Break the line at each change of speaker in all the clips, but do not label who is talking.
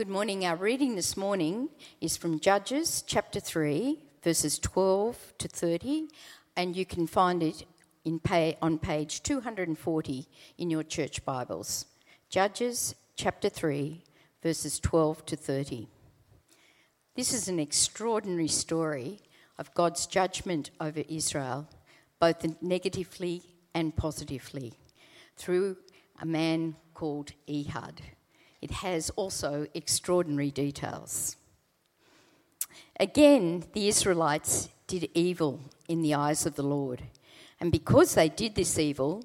Good morning. Our reading this morning is from Judges chapter 3, verses 12 to 30, and you can find it in pay, on page 240 in your church Bibles. Judges chapter 3, verses 12 to 30. This is an extraordinary story of God's judgment over Israel, both negatively and positively, through a man called Ehud. It has also extraordinary details. Again, the Israelites did evil in the eyes of the Lord. And because they did this evil,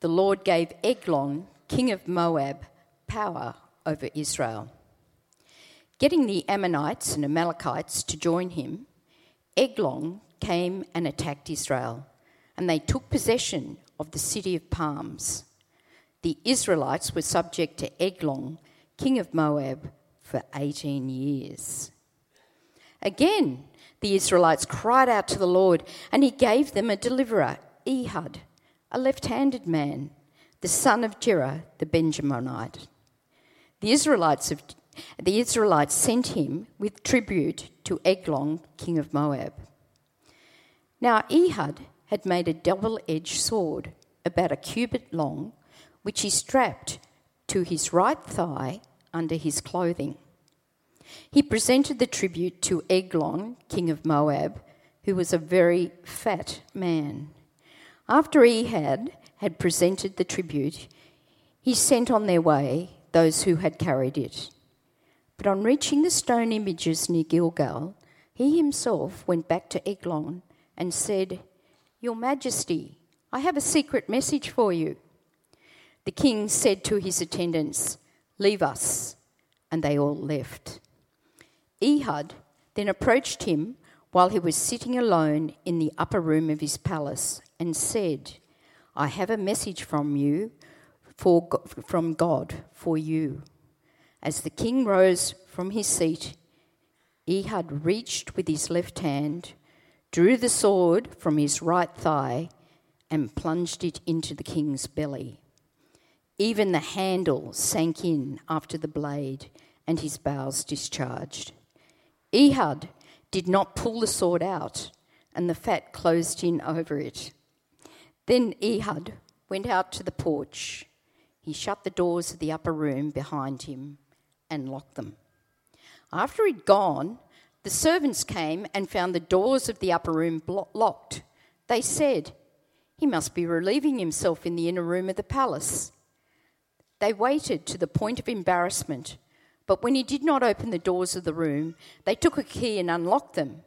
the Lord gave Eglon, king of Moab, power over Israel. Getting the Ammonites and Amalekites to join him, Eglon came and attacked Israel, and they took possession of the city of palms. The Israelites were subject to Eglon king of Moab, for 18 years. Again, the Israelites cried out to the Lord, and he gave them a deliverer, Ehud, a left handed man, the son of Gera the Benjaminite. The Israelites, of, the Israelites sent him with tribute to Eglon, king of Moab. Now, Ehud had made a double edged sword, about a cubit long, which he strapped to his right thigh under his clothing. He presented the tribute to Eglon, king of Moab, who was a very fat man. After Ehud had presented the tribute, he sent on their way those who had carried it. But on reaching the stone images near Gilgal, he himself went back to Eglon and said, Your Majesty, I have a secret message for you. The king said to his attendants, Leave us. And they all left. Ehud then approached him while he was sitting alone in the upper room of his palace and said, I have a message from you, for, from God for you. As the king rose from his seat, Ehud reached with his left hand, drew the sword from his right thigh, and plunged it into the king's belly. Even the handle sank in after the blade, and his bowels discharged. Ehud did not pull the sword out, and the fat closed in over it. Then Ehud went out to the porch. He shut the doors of the upper room behind him and locked them. After he'd gone, the servants came and found the doors of the upper room locked. They said, He must be relieving himself in the inner room of the palace. They waited to the point of embarrassment, but when he did not open the doors of the room, they took a key and unlocked them.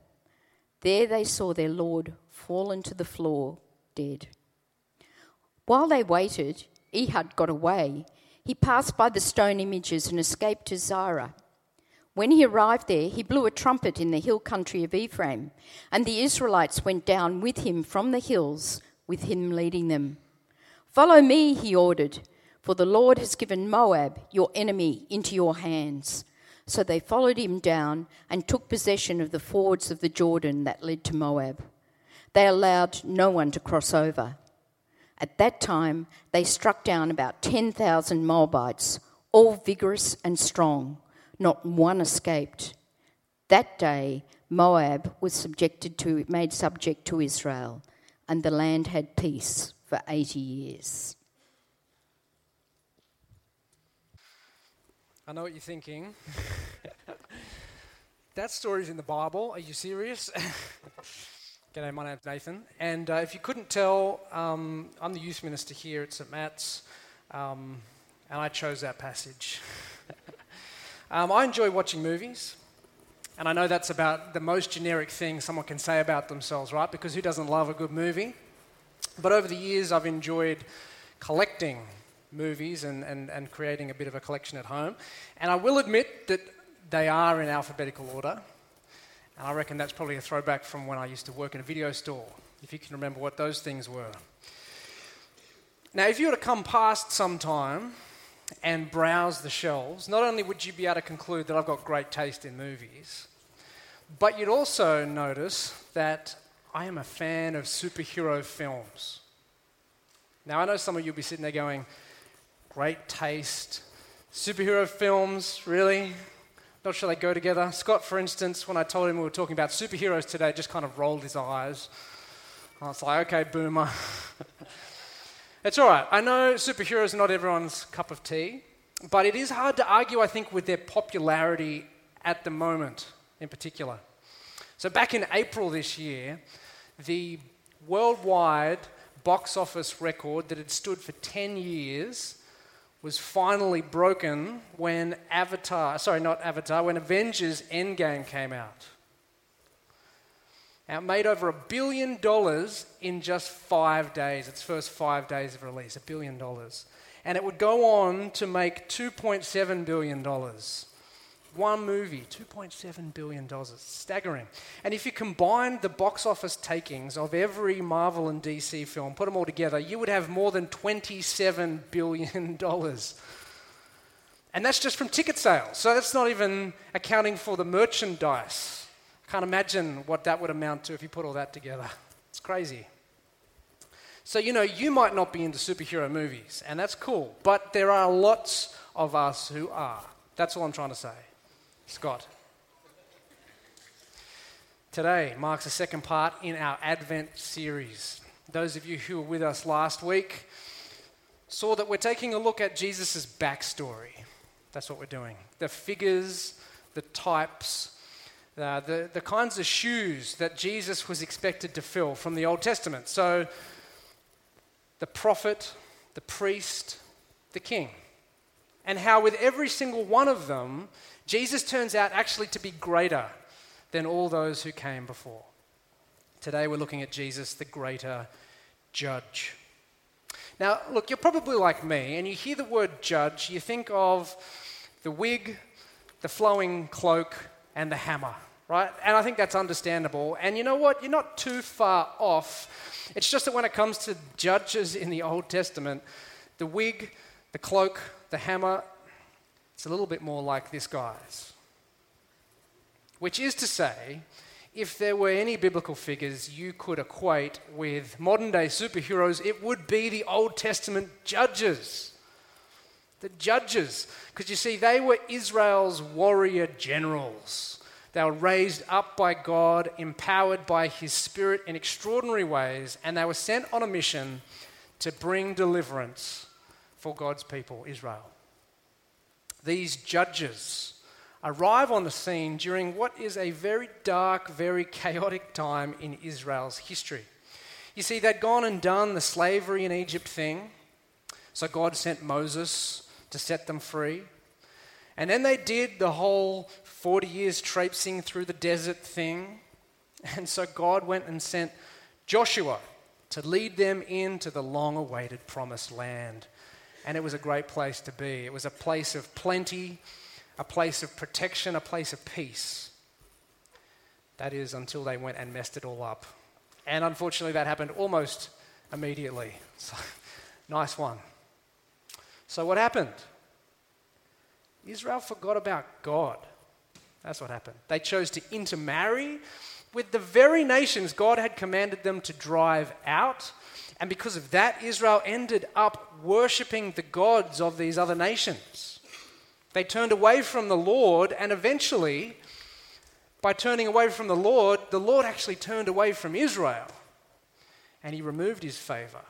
There they saw their Lord fallen to the floor, dead. While they waited, Ehud got away. He passed by the stone images and escaped to Zareah. When he arrived there, he blew a trumpet in the hill country of Ephraim, and the Israelites went down with him from the hills, with him leading them. Follow me, he ordered. For the Lord has given Moab, your enemy, into your hands. So they followed him down and took possession of the fords of the Jordan that led to Moab. They allowed no one to cross over. At that time, they struck down about 10,000 Moabites, all vigorous and strong. Not one escaped. That day, Moab was subjected to, made subject to Israel, and the land had peace for 80 years.
I know what you're thinking. that story's in the Bible. Are you serious? G'day, my name's Nathan. And uh, if you couldn't tell, um, I'm the youth minister here at St. Matt's, um, and I chose that passage. um, I enjoy watching movies, and I know that's about the most generic thing someone can say about themselves, right? Because who doesn't love a good movie? But over the years, I've enjoyed collecting movies and, and, and creating a bit of a collection at home. And I will admit that they are in alphabetical order. And I reckon that's probably a throwback from when I used to work in a video store, if you can remember what those things were. Now, if you were to come past sometime and browse the shelves, not only would you be able to conclude that I've got great taste in movies, but you'd also notice that I am a fan of superhero films. Now, I know some of you will be sitting there going, great taste. Superhero films, really? Not sure they go together. Scott, for instance, when I told him we were talking about superheroes today, just kind of rolled his eyes. I was like, okay, boomer. it's all right. I know superheroes are not everyone's cup of tea, but it is hard to argue, I think, with their popularity at the moment in particular. So, back in April this year, the worldwide box office record that had stood for 10 years was finally broken when Avatar, sorry, not Avatar, when Avengers Endgame came out. Now, it made over a billion dollars in just five days, its first five days of release, a billion dollars. And it would go on to make $2.7 billion one movie, $2.7 billion. It's staggering. And if you combine the box office takings of every Marvel and DC film, put them all together, you would have more than $27 billion. And that's just from ticket sales. So that's not even accounting for the merchandise. I can't imagine what that would amount to if you put all that together. It's crazy. So, you know, you might not be into superhero movies, and that's cool, but there are lots of us who are. That's all I'm trying to say. Scott. Today marks the second part in our Advent series. Those of you who were with us last week saw that we're taking a look at Jesus' backstory. That's what we're doing. The figures, the types, uh, the, the kinds of shoes that Jesus was expected to fill from the Old Testament. So, the prophet, the priest, the king. And how, with every single one of them, Jesus turns out actually to be greater than all those who came before. Today we're looking at Jesus, the greater judge. Now, look, you're probably like me, and you hear the word judge, you think of the wig, the flowing cloak, and the hammer, right? And I think that's understandable. And you know what? You're not too far off. It's just that when it comes to judges in the Old Testament, the wig, the cloak, the hammer, it's a little bit more like this guy's. Which is to say, if there were any biblical figures you could equate with modern day superheroes, it would be the Old Testament judges. The judges. Because you see, they were Israel's warrior generals. They were raised up by God, empowered by His Spirit in extraordinary ways, and they were sent on a mission to bring deliverance for God's people, Israel these judges arrive on the scene during what is a very dark, very chaotic time in Israel's history. You see, they'd gone and done the slavery in Egypt thing, so God sent Moses to set them free. And then they did the whole 40 years traipsing through the desert thing. And so God went and sent Joshua to lead them into the long awaited promised land and it was a great place to be. It was a place of plenty, a place of protection, a place of peace. That is, until they went and messed it all up. And unfortunately, that happened almost immediately. So, nice one. So, what happened? Israel forgot about God. That's what happened. They chose to intermarry with the very nations God had commanded them to drive out and because of that, Israel ended up worshipping the gods of these other nations. They turned away from the Lord, and eventually, by turning away from the Lord, the Lord actually turned away from Israel. And he removed his favor.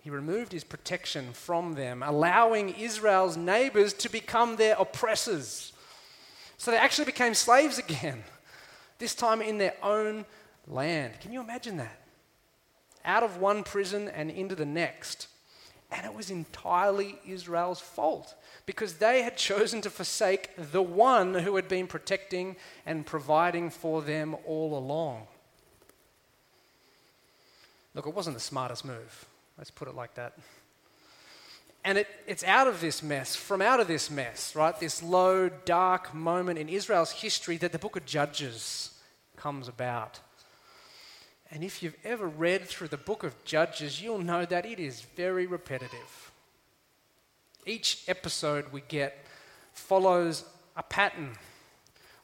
He removed his protection from them, allowing Israel's neighbors to become their oppressors. So they actually became slaves again, this time in their own land. Can you imagine that? Out of one prison and into the next. And it was entirely Israel's fault because they had chosen to forsake the one who had been protecting and providing for them all along. Look, it wasn't the smartest move. Let's put it like that. And it, it's out of this mess, from out of this mess, right, this low, dark moment in Israel's history that the book of Judges comes about. And if you've ever read through the book of Judges, you'll know that it is very repetitive. Each episode we get follows a pattern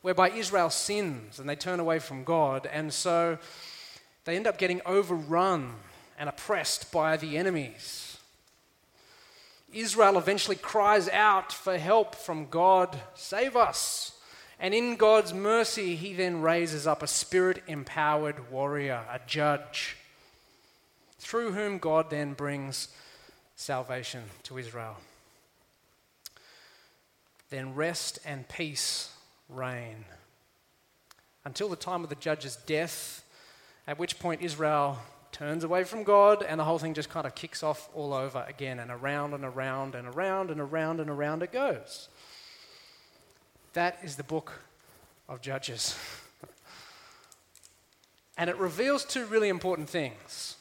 whereby Israel sins and they turn away from God, and so they end up getting overrun and oppressed by the enemies. Israel eventually cries out for help from God, save us. And in God's mercy, he then raises up a spirit empowered warrior, a judge, through whom God then brings salvation to Israel. Then rest and peace reign until the time of the judge's death, at which point Israel turns away from God and the whole thing just kind of kicks off all over again and around and around and around and around and around it goes. That is the book of Judges. and it reveals two really important things.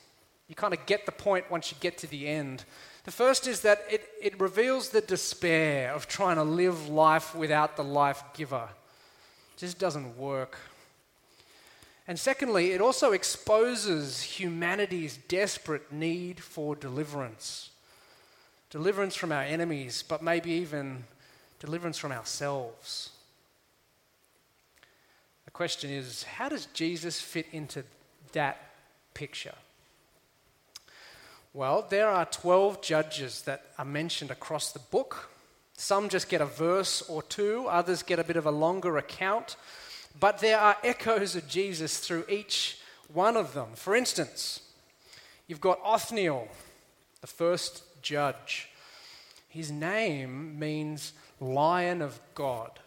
You kind of get the point once you get to the end. The first is that it, it reveals the despair of trying to live life without the life giver. It just doesn't work. And secondly, it also exposes humanity's desperate need for deliverance deliverance from our enemies, but maybe even deliverance from ourselves. The question is how does Jesus fit into that picture? Well, there are 12 judges that are mentioned across the book. Some just get a verse or two, others get a bit of a longer account. But there are echoes of Jesus through each one of them. For instance, you've got Othniel, the first judge. His name means Lion of God.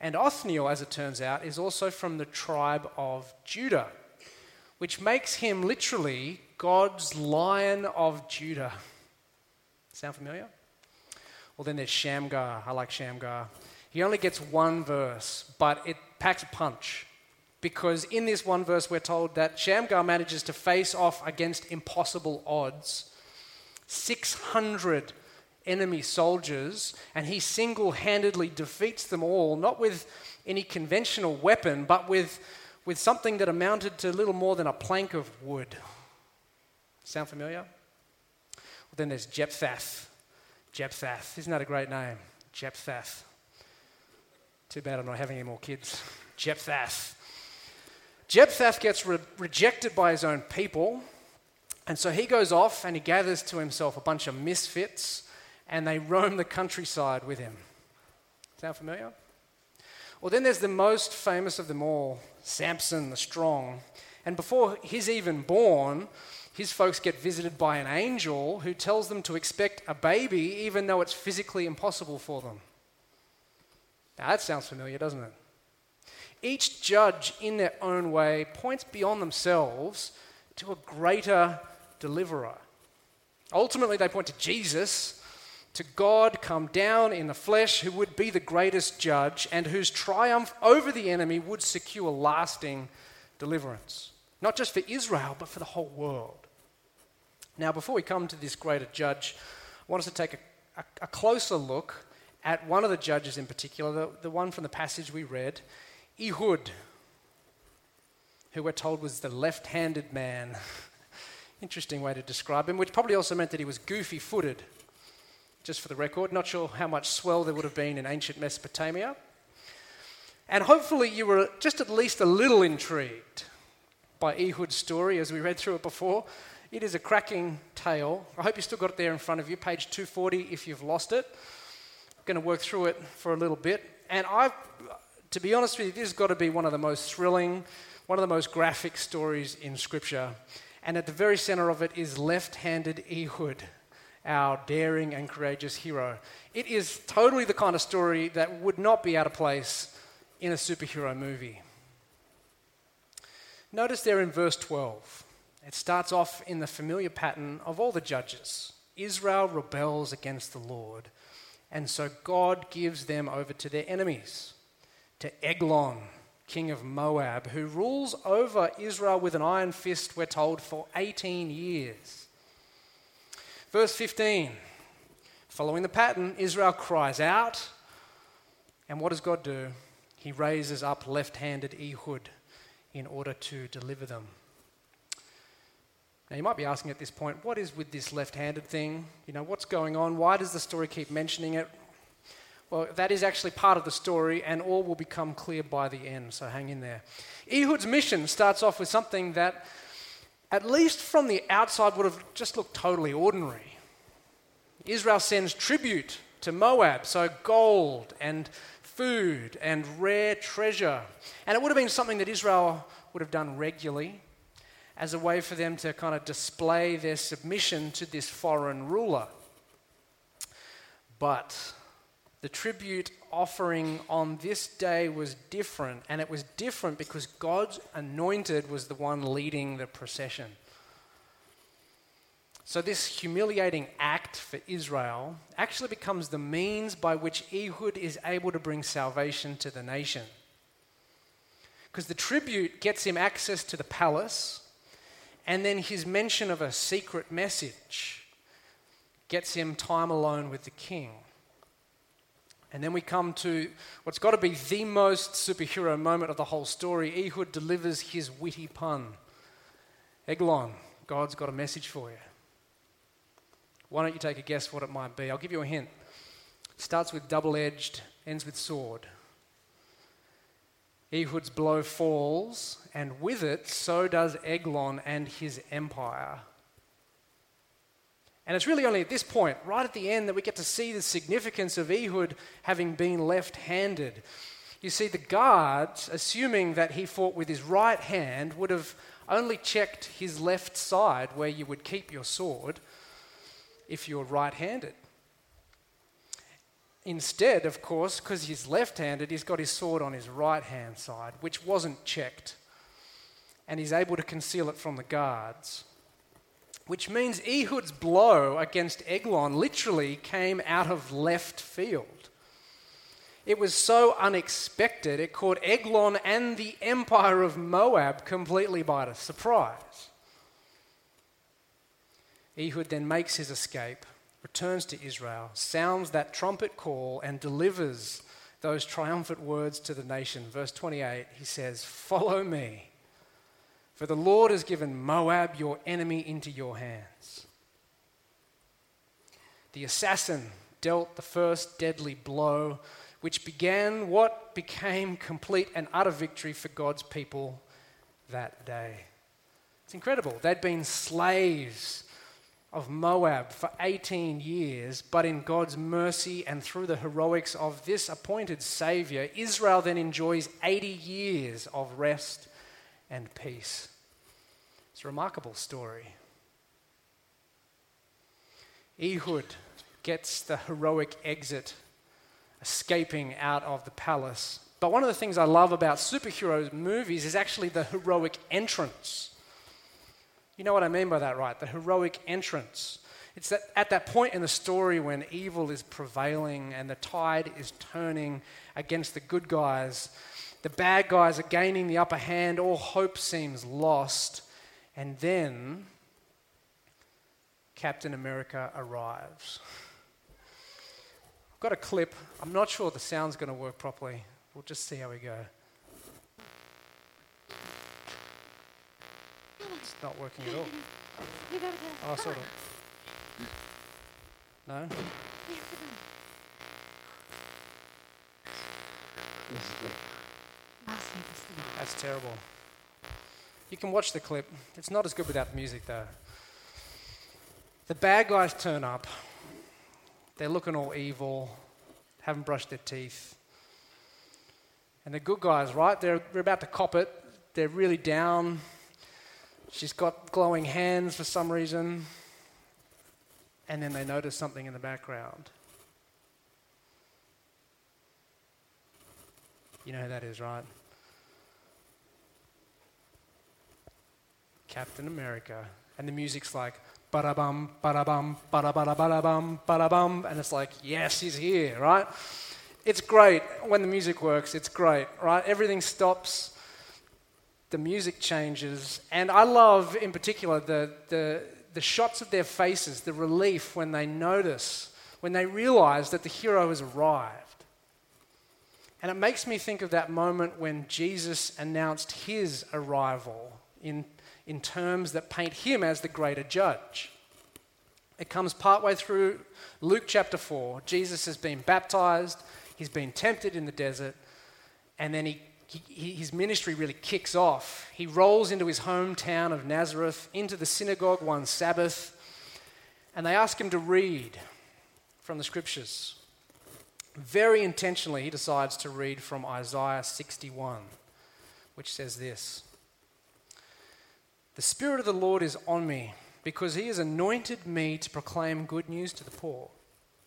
And Othniel, as it turns out, is also from the tribe of Judah, which makes him literally God's Lion of Judah. Sound familiar? Well, then there's Shamgar. I like Shamgar. He only gets one verse, but it packs a punch. Because in this one verse, we're told that Shamgar manages to face off against impossible odds 600 enemy soldiers, and he single handedly defeats them all, not with any conventional weapon, but with, with something that amounted to little more than a plank of wood. Sound familiar? Well, then there's Jephthah. Jephthah. Isn't that a great name? Jephthah. Too bad I'm not having any more kids. Jephthah. Jephthah gets re- rejected by his own people, and so he goes off and he gathers to himself a bunch of misfits, and they roam the countryside with him. Sound familiar? Well, then there's the most famous of them all, Samson the Strong. And before he's even born, his folks get visited by an angel who tells them to expect a baby even though it's physically impossible for them. Now, that sounds familiar, doesn't it? Each judge, in their own way, points beyond themselves to a greater deliverer. Ultimately, they point to Jesus, to God come down in the flesh, who would be the greatest judge and whose triumph over the enemy would secure lasting deliverance. Not just for Israel, but for the whole world. Now, before we come to this greater judge, I want us to take a, a, a closer look at one of the judges in particular, the, the one from the passage we read, Ehud, who we're told was the left handed man. Interesting way to describe him, which probably also meant that he was goofy footed. Just for the record, not sure how much swell there would have been in ancient Mesopotamia. And hopefully, you were just at least a little intrigued by Ehud's story as we read through it before. It is a cracking tale. I hope you still got it there in front of you, page 240 if you've lost it going to work through it for a little bit. And I, to be honest with you, this has got to be one of the most thrilling, one of the most graphic stories in Scripture. And at the very center of it is left handed Ehud, our daring and courageous hero. It is totally the kind of story that would not be out of place in a superhero movie. Notice there in verse 12, it starts off in the familiar pattern of all the judges Israel rebels against the Lord. And so God gives them over to their enemies, to Eglon, king of Moab, who rules over Israel with an iron fist, we're told, for 18 years. Verse 15 Following the pattern, Israel cries out. And what does God do? He raises up left handed Ehud in order to deliver them. Now, you might be asking at this point, what is with this left handed thing? You know, what's going on? Why does the story keep mentioning it? Well, that is actually part of the story, and all will become clear by the end, so hang in there. Ehud's mission starts off with something that, at least from the outside, would have just looked totally ordinary. Israel sends tribute to Moab, so gold and food and rare treasure. And it would have been something that Israel would have done regularly as a way for them to kind of display their submission to this foreign ruler. But the tribute offering on this day was different, and it was different because God's anointed was the one leading the procession. So, this humiliating act for Israel actually becomes the means by which Ehud is able to bring salvation to the nation. Because the tribute gets him access to the palace, and then his mention of a secret message gets him time alone with the king. And then we come to what's got to be the most superhero moment of the whole story. Ehud delivers his witty pun Eglon, God's got a message for you. Why don't you take a guess what it might be? I'll give you a hint. Starts with double edged, ends with sword. Ehud's blow falls, and with it, so does Eglon and his empire. And it's really only at this point, right at the end, that we get to see the significance of Ehud having been left handed. You see, the guards, assuming that he fought with his right hand, would have only checked his left side where you would keep your sword if you're right handed. Instead, of course, because he's left handed, he's got his sword on his right hand side, which wasn't checked. And he's able to conceal it from the guards. Which means Ehud's blow against Eglon literally came out of left field. It was so unexpected, it caught Eglon and the empire of Moab completely by surprise. Ehud then makes his escape, returns to Israel, sounds that trumpet call, and delivers those triumphant words to the nation. Verse 28, he says, Follow me, for the Lord has given Moab, your enemy, into your hands. The assassin dealt the first deadly blow, which began what became complete and utter victory for God's people that day. It's incredible. They'd been slaves of Moab for 18 years, but in God's mercy and through the heroics of this appointed Savior, Israel then enjoys 80 years of rest and peace. It's a remarkable story. Ehud gets the heroic exit, escaping out of the palace. But one of the things I love about superhero movies is actually the heroic entrance. You know what I mean by that, right? The heroic entrance. It's that at that point in the story when evil is prevailing and the tide is turning against the good guys, the bad guys are gaining the upper hand, all hope seems lost, and then Captain America arrives. I've got a clip. I'm not sure the sound's going to work properly. We'll just see how we go. It's not working at all. Oh, sort of. No? That's terrible. You can watch the clip. It's not as good without the music, though. The bad guys turn up. They're looking all evil, haven't brushed their teeth. And the good guys, right? They're, they're about to cop it. They're really down. She's got glowing hands for some reason. And then they notice something in the background. You know who that is, right? Captain America. And the music's like, ba bum, ba bum, ba da ba bum, ba bum. And it's like, yes, he's here, right? It's great when the music works, it's great, right? Everything stops the music changes. And I love, in particular, the, the, the shots of their faces, the relief when they notice, when they realize that the hero has arrived. And it makes me think of that moment when Jesus announced his arrival in, in terms that paint him as the greater judge. It comes partway through Luke chapter 4. Jesus has been baptized, he's been tempted in the desert, and then he he, his ministry really kicks off. He rolls into his hometown of Nazareth, into the synagogue one Sabbath, and they ask him to read from the scriptures. very intentionally, he decides to read from Isaiah 61, which says this The Spirit of the Lord is on me, because he has anointed me to proclaim good news to the poor.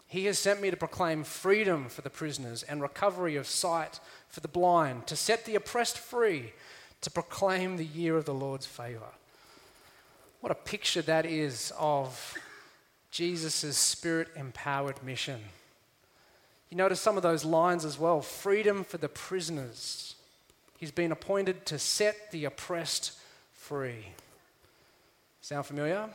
He has sent me to proclaim freedom for the prisoners and recovery of sight for the blind, to set the oppressed free, to proclaim the year of the Lord's favor. What a picture that is of Jesus' spirit empowered mission. You notice some of those lines as well freedom for the prisoners. He's been appointed to set the oppressed free. Sound familiar?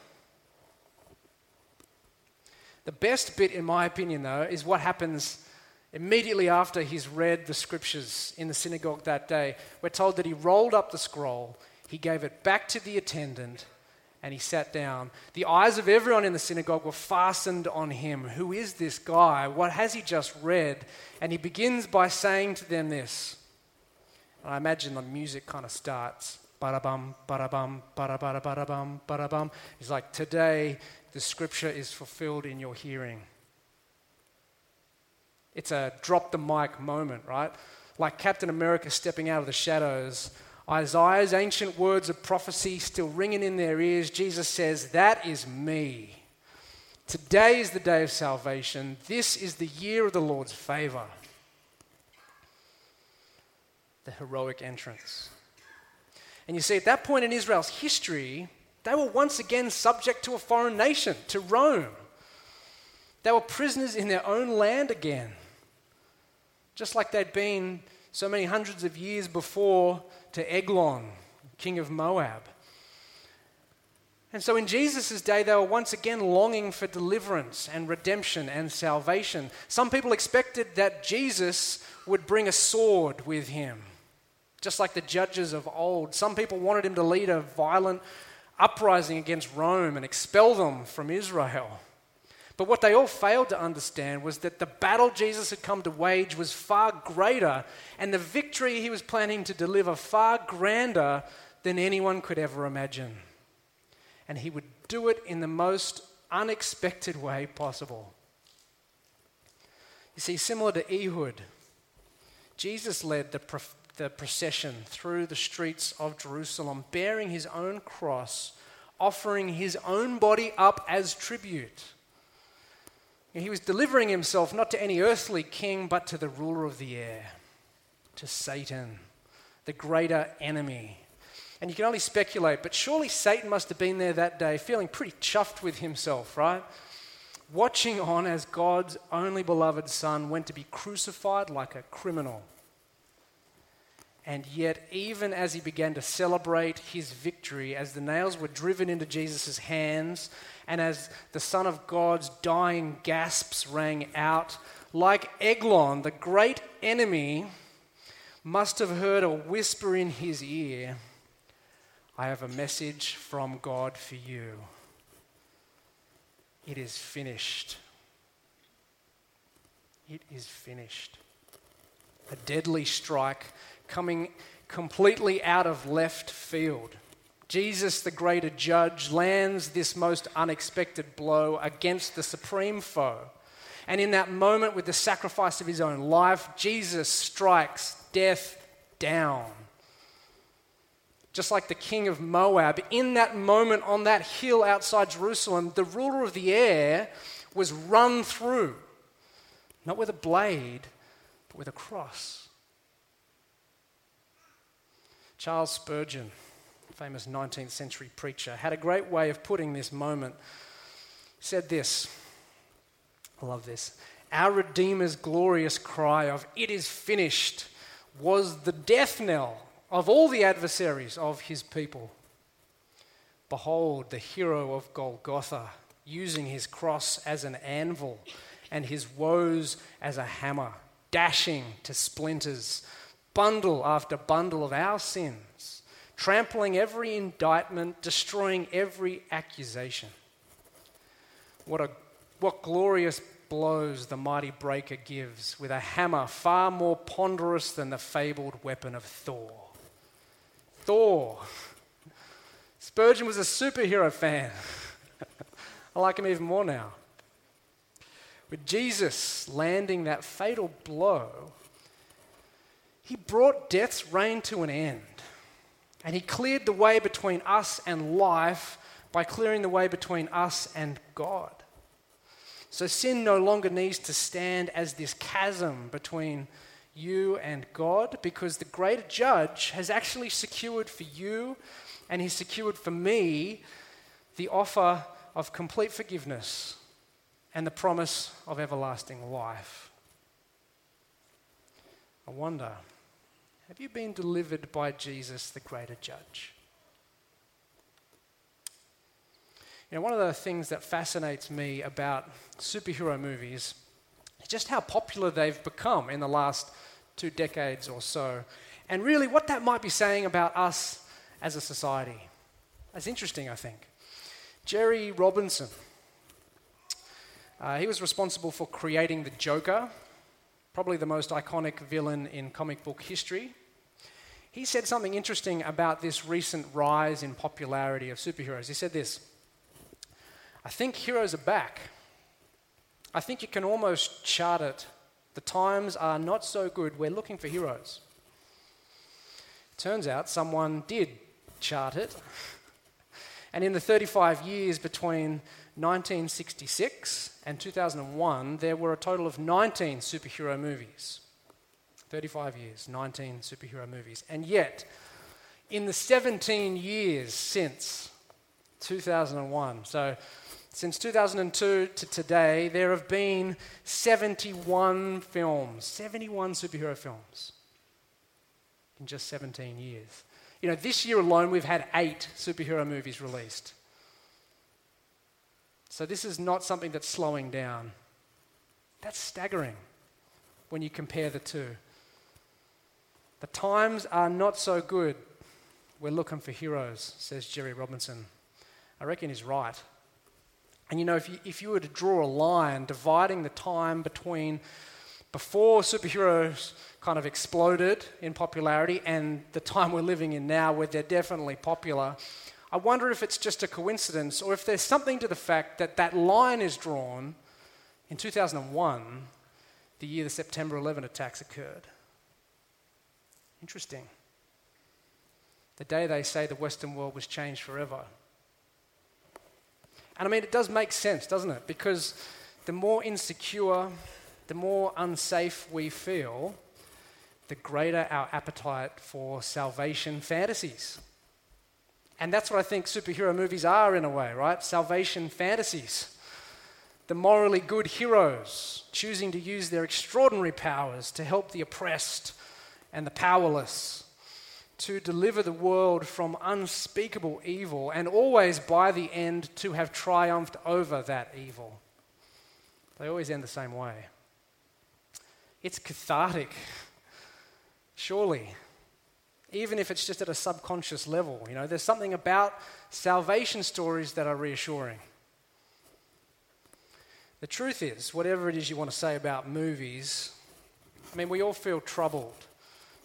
The best bit, in my opinion, though, is what happens immediately after he's read the scriptures in the synagogue that day. We're told that he rolled up the scroll, he gave it back to the attendant, and he sat down. The eyes of everyone in the synagogue were fastened on him. Who is this guy? What has he just read? And he begins by saying to them this. I imagine the music kind of starts. Ba-da-bum, ba-da-bum, ba-da-ba-da, ba-da-bum, ba-da-bum. He's like, today the scripture is fulfilled in your hearing. It's a drop the mic moment, right? Like Captain America stepping out of the shadows Isaiah's ancient words of prophecy still ringing in their ears, Jesus says, That is me. Today is the day of salvation. This is the year of the Lord's favor. The heroic entrance. And you see, at that point in Israel's history, they were once again subject to a foreign nation, to Rome. They were prisoners in their own land again, just like they'd been so many hundreds of years before to Eglon, king of Moab. And so in Jesus' day, they were once again longing for deliverance and redemption and salvation. Some people expected that Jesus would bring a sword with him, just like the judges of old. Some people wanted him to lead a violent uprising against Rome and expel them from Israel. But what they all failed to understand was that the battle Jesus had come to wage was far greater, and the victory he was planning to deliver far grander than anyone could ever imagine. And he would do it in the most unexpected way possible. You see, similar to Ehud, Jesus led the, the procession through the streets of Jerusalem, bearing his own cross, offering his own body up as tribute. He was delivering himself not to any earthly king, but to the ruler of the air, to Satan, the greater enemy. And you can only speculate, but surely Satan must have been there that day, feeling pretty chuffed with himself, right? Watching on as God's only beloved Son went to be crucified like a criminal. And yet, even as he began to celebrate his victory, as the nails were driven into Jesus' hands and as the Son of God's dying gasps rang out, like Eglon, the great enemy, must have heard a whisper in his ear I have a message from God for you. It is finished. It is finished. A deadly strike coming completely out of left field. Jesus, the greater judge, lands this most unexpected blow against the supreme foe. And in that moment, with the sacrifice of his own life, Jesus strikes death down. Just like the king of Moab, in that moment on that hill outside Jerusalem, the ruler of the air was run through, not with a blade, but with a cross. Charles Spurgeon famous 19th century preacher, had a great way of putting this moment. He said this I love this. Our Redeemer's glorious cry of, It is finished, was the death knell of all the adversaries of his people. Behold, the hero of Golgotha, using his cross as an anvil and his woes as a hammer, dashing to splinters bundle after bundle of our sins trampling every indictment, destroying every accusation. What, a, what glorious blows the mighty breaker gives with a hammer far more ponderous than the fabled weapon of Thor. Thor. Spurgeon was a superhero fan. I like him even more now. with Jesus landing that fatal blow, he brought death's reign to an end. And he cleared the way between us and life by clearing the way between us and God. So sin no longer needs to stand as this chasm between you and God because the greater judge has actually secured for you and he's secured for me the offer of complete forgiveness and the promise of everlasting life. I wonder, have you been delivered by Jesus, the greater judge? You know, one of the things that fascinates me about superhero movies is just how popular they've become in the last two decades or so. And really, what that might be saying about us as a society. That's interesting, I think. Jerry Robinson, uh, he was responsible for creating the Joker, probably the most iconic villain in comic book history. He said something interesting about this recent rise in popularity of superheroes. He said this I think heroes are back. I think you can almost chart it. The times are not so good. We're looking for heroes. Turns out someone did chart it. And in the 35 years between 1966 and 2001, there were a total of 19 superhero movies. 35 years, 19 superhero movies. And yet, in the 17 years since 2001, so since 2002 to today, there have been 71 films, 71 superhero films in just 17 years. You know, this year alone, we've had eight superhero movies released. So this is not something that's slowing down. That's staggering when you compare the two. The times are not so good. We're looking for heroes, says Jerry Robinson. I reckon he's right. And you know, if you, if you were to draw a line dividing the time between before superheroes kind of exploded in popularity and the time we're living in now where they're definitely popular, I wonder if it's just a coincidence or if there's something to the fact that that line is drawn in 2001, the year the September 11 attacks occurred. Interesting. The day they say the Western world was changed forever. And I mean, it does make sense, doesn't it? Because the more insecure, the more unsafe we feel, the greater our appetite for salvation fantasies. And that's what I think superhero movies are in a way, right? Salvation fantasies. The morally good heroes choosing to use their extraordinary powers to help the oppressed and the powerless to deliver the world from unspeakable evil and always by the end to have triumphed over that evil. They always end the same way. It's cathartic, surely, even if it's just at a subconscious level. You know, there's something about salvation stories that are reassuring. The truth is, whatever it is you want to say about movies, I mean, we all feel troubled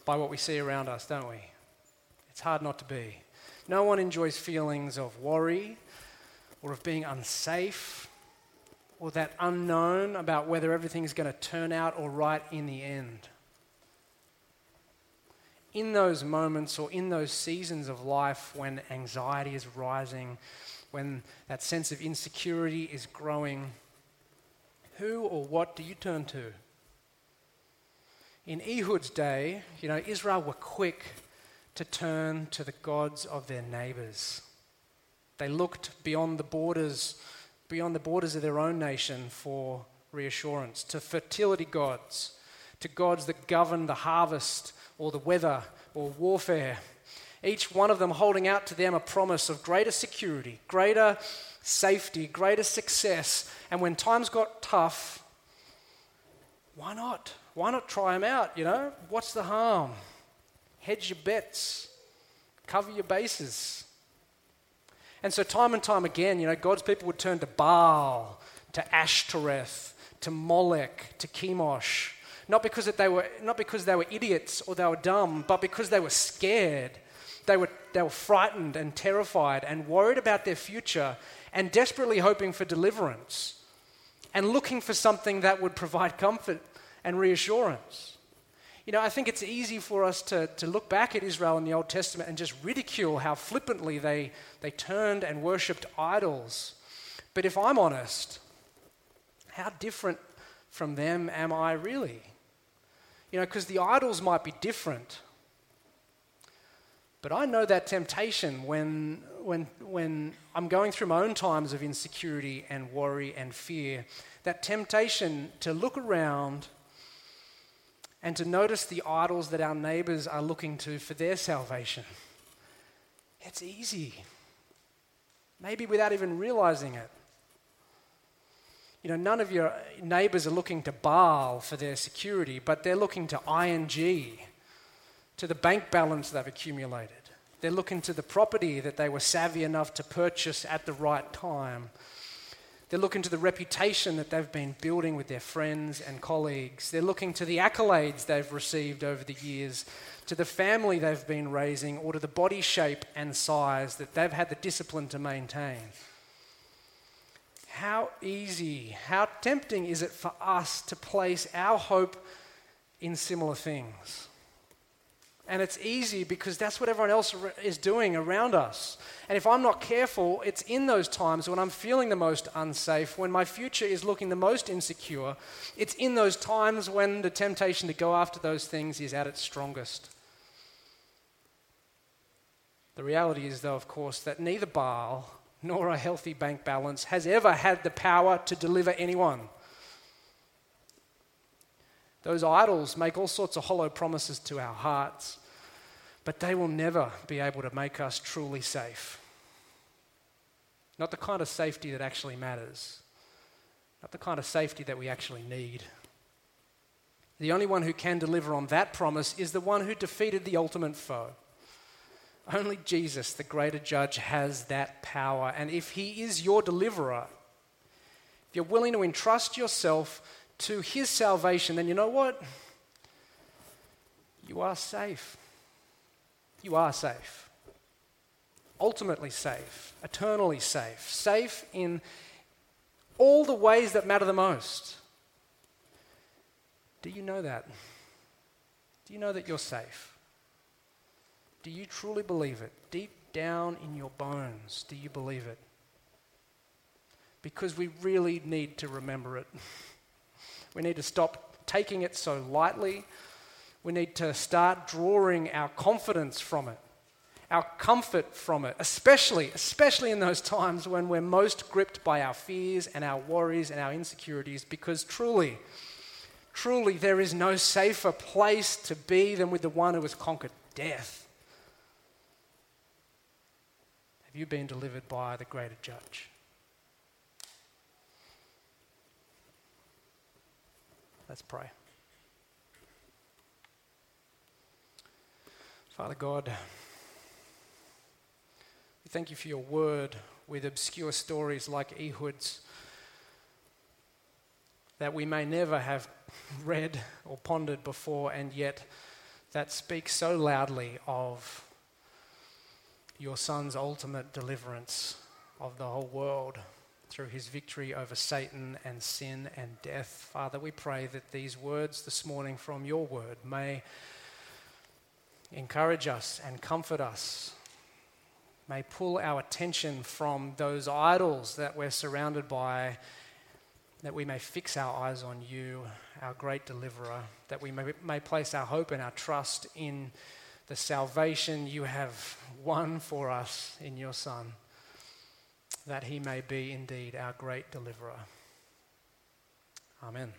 by what we see around us, don't we? It's hard not to be. No one enjoys feelings of worry or of being unsafe or that unknown about whether everything's going to turn out all right in the end. In those moments or in those seasons of life when anxiety is rising, when that sense of insecurity is growing, who or what do you turn to? In Ehud's day, you know, Israel were quick to turn to the gods of their neighbors. They looked beyond the borders, beyond the borders of their own nation for reassurance, to fertility gods, to gods that govern the harvest or the weather or warfare. Each one of them holding out to them a promise of greater security, greater safety, greater success. And when times got tough, why not? Why not try them out? You know, what's the harm? hedge your bets, cover your bases. And so, time and time again, you know, God's people would turn to Baal, to Ashtoreth, to Molech, to Chemosh. Not because, they were, not because they were idiots or they were dumb, but because they were scared. They were, they were frightened and terrified and worried about their future and desperately hoping for deliverance. and looking for something that would provide comfort and reassurance. You know, I think it's easy for us to, to look back at Israel in the Old Testament and just ridicule how flippantly they, they turned and worshipped idols. But if I'm honest, how different from them am I really? You know, because the idols might be different. But I know that temptation when, when, when I'm going through my own times of insecurity and worry and fear, that temptation to look around and to notice the idols that our neighbors are looking to for their salvation. It's easy, maybe without even realizing it. You know, none of your neighbors are looking to Baal for their security, but they're looking to ING, to the bank balance they've accumulated. They're looking to the property that they were savvy enough to purchase at the right time. They're looking to the reputation that they've been building with their friends and colleagues. They're looking to the accolades they've received over the years, to the family they've been raising, or to the body shape and size that they've had the discipline to maintain. How easy, how tempting is it for us to place our hope in similar things? And it's easy because that's what everyone else is doing around us. And if I'm not careful, it's in those times when I'm feeling the most unsafe, when my future is looking the most insecure, it's in those times when the temptation to go after those things is at its strongest. The reality is, though, of course, that neither Baal nor a healthy bank balance has ever had the power to deliver anyone. Those idols make all sorts of hollow promises to our hearts, but they will never be able to make us truly safe. Not the kind of safety that actually matters, not the kind of safety that we actually need. The only one who can deliver on that promise is the one who defeated the ultimate foe. Only Jesus, the greater judge, has that power. And if he is your deliverer, if you're willing to entrust yourself to his salvation, then you know what? You are safe. You are safe. Ultimately safe, eternally safe, safe in all the ways that matter the most. Do you know that? Do you know that you're safe? Do you truly believe it? Deep down in your bones, do you believe it? Because we really need to remember it. We need to stop taking it so lightly. We need to start drawing our confidence from it, our comfort from it, especially, especially in those times when we're most gripped by our fears and our worries and our insecurities, because truly, truly, there is no safer place to be than with the one who has conquered death. Have you been delivered by the greater judge? Let's pray. Father God, we thank you for your word with obscure stories like Ehud's that we may never have read or pondered before, and yet that speaks so loudly of your Son's ultimate deliverance of the whole world through his victory over Satan and sin and death. Father, we pray that these words this morning from your word may encourage us and comfort us, may pull our attention from those idols that we're surrounded by, that we may fix our eyes on you, our great deliverer, that we may, may place our hope and our trust in the salvation you have won for us in your Son that he may be indeed our great deliverer. Amen.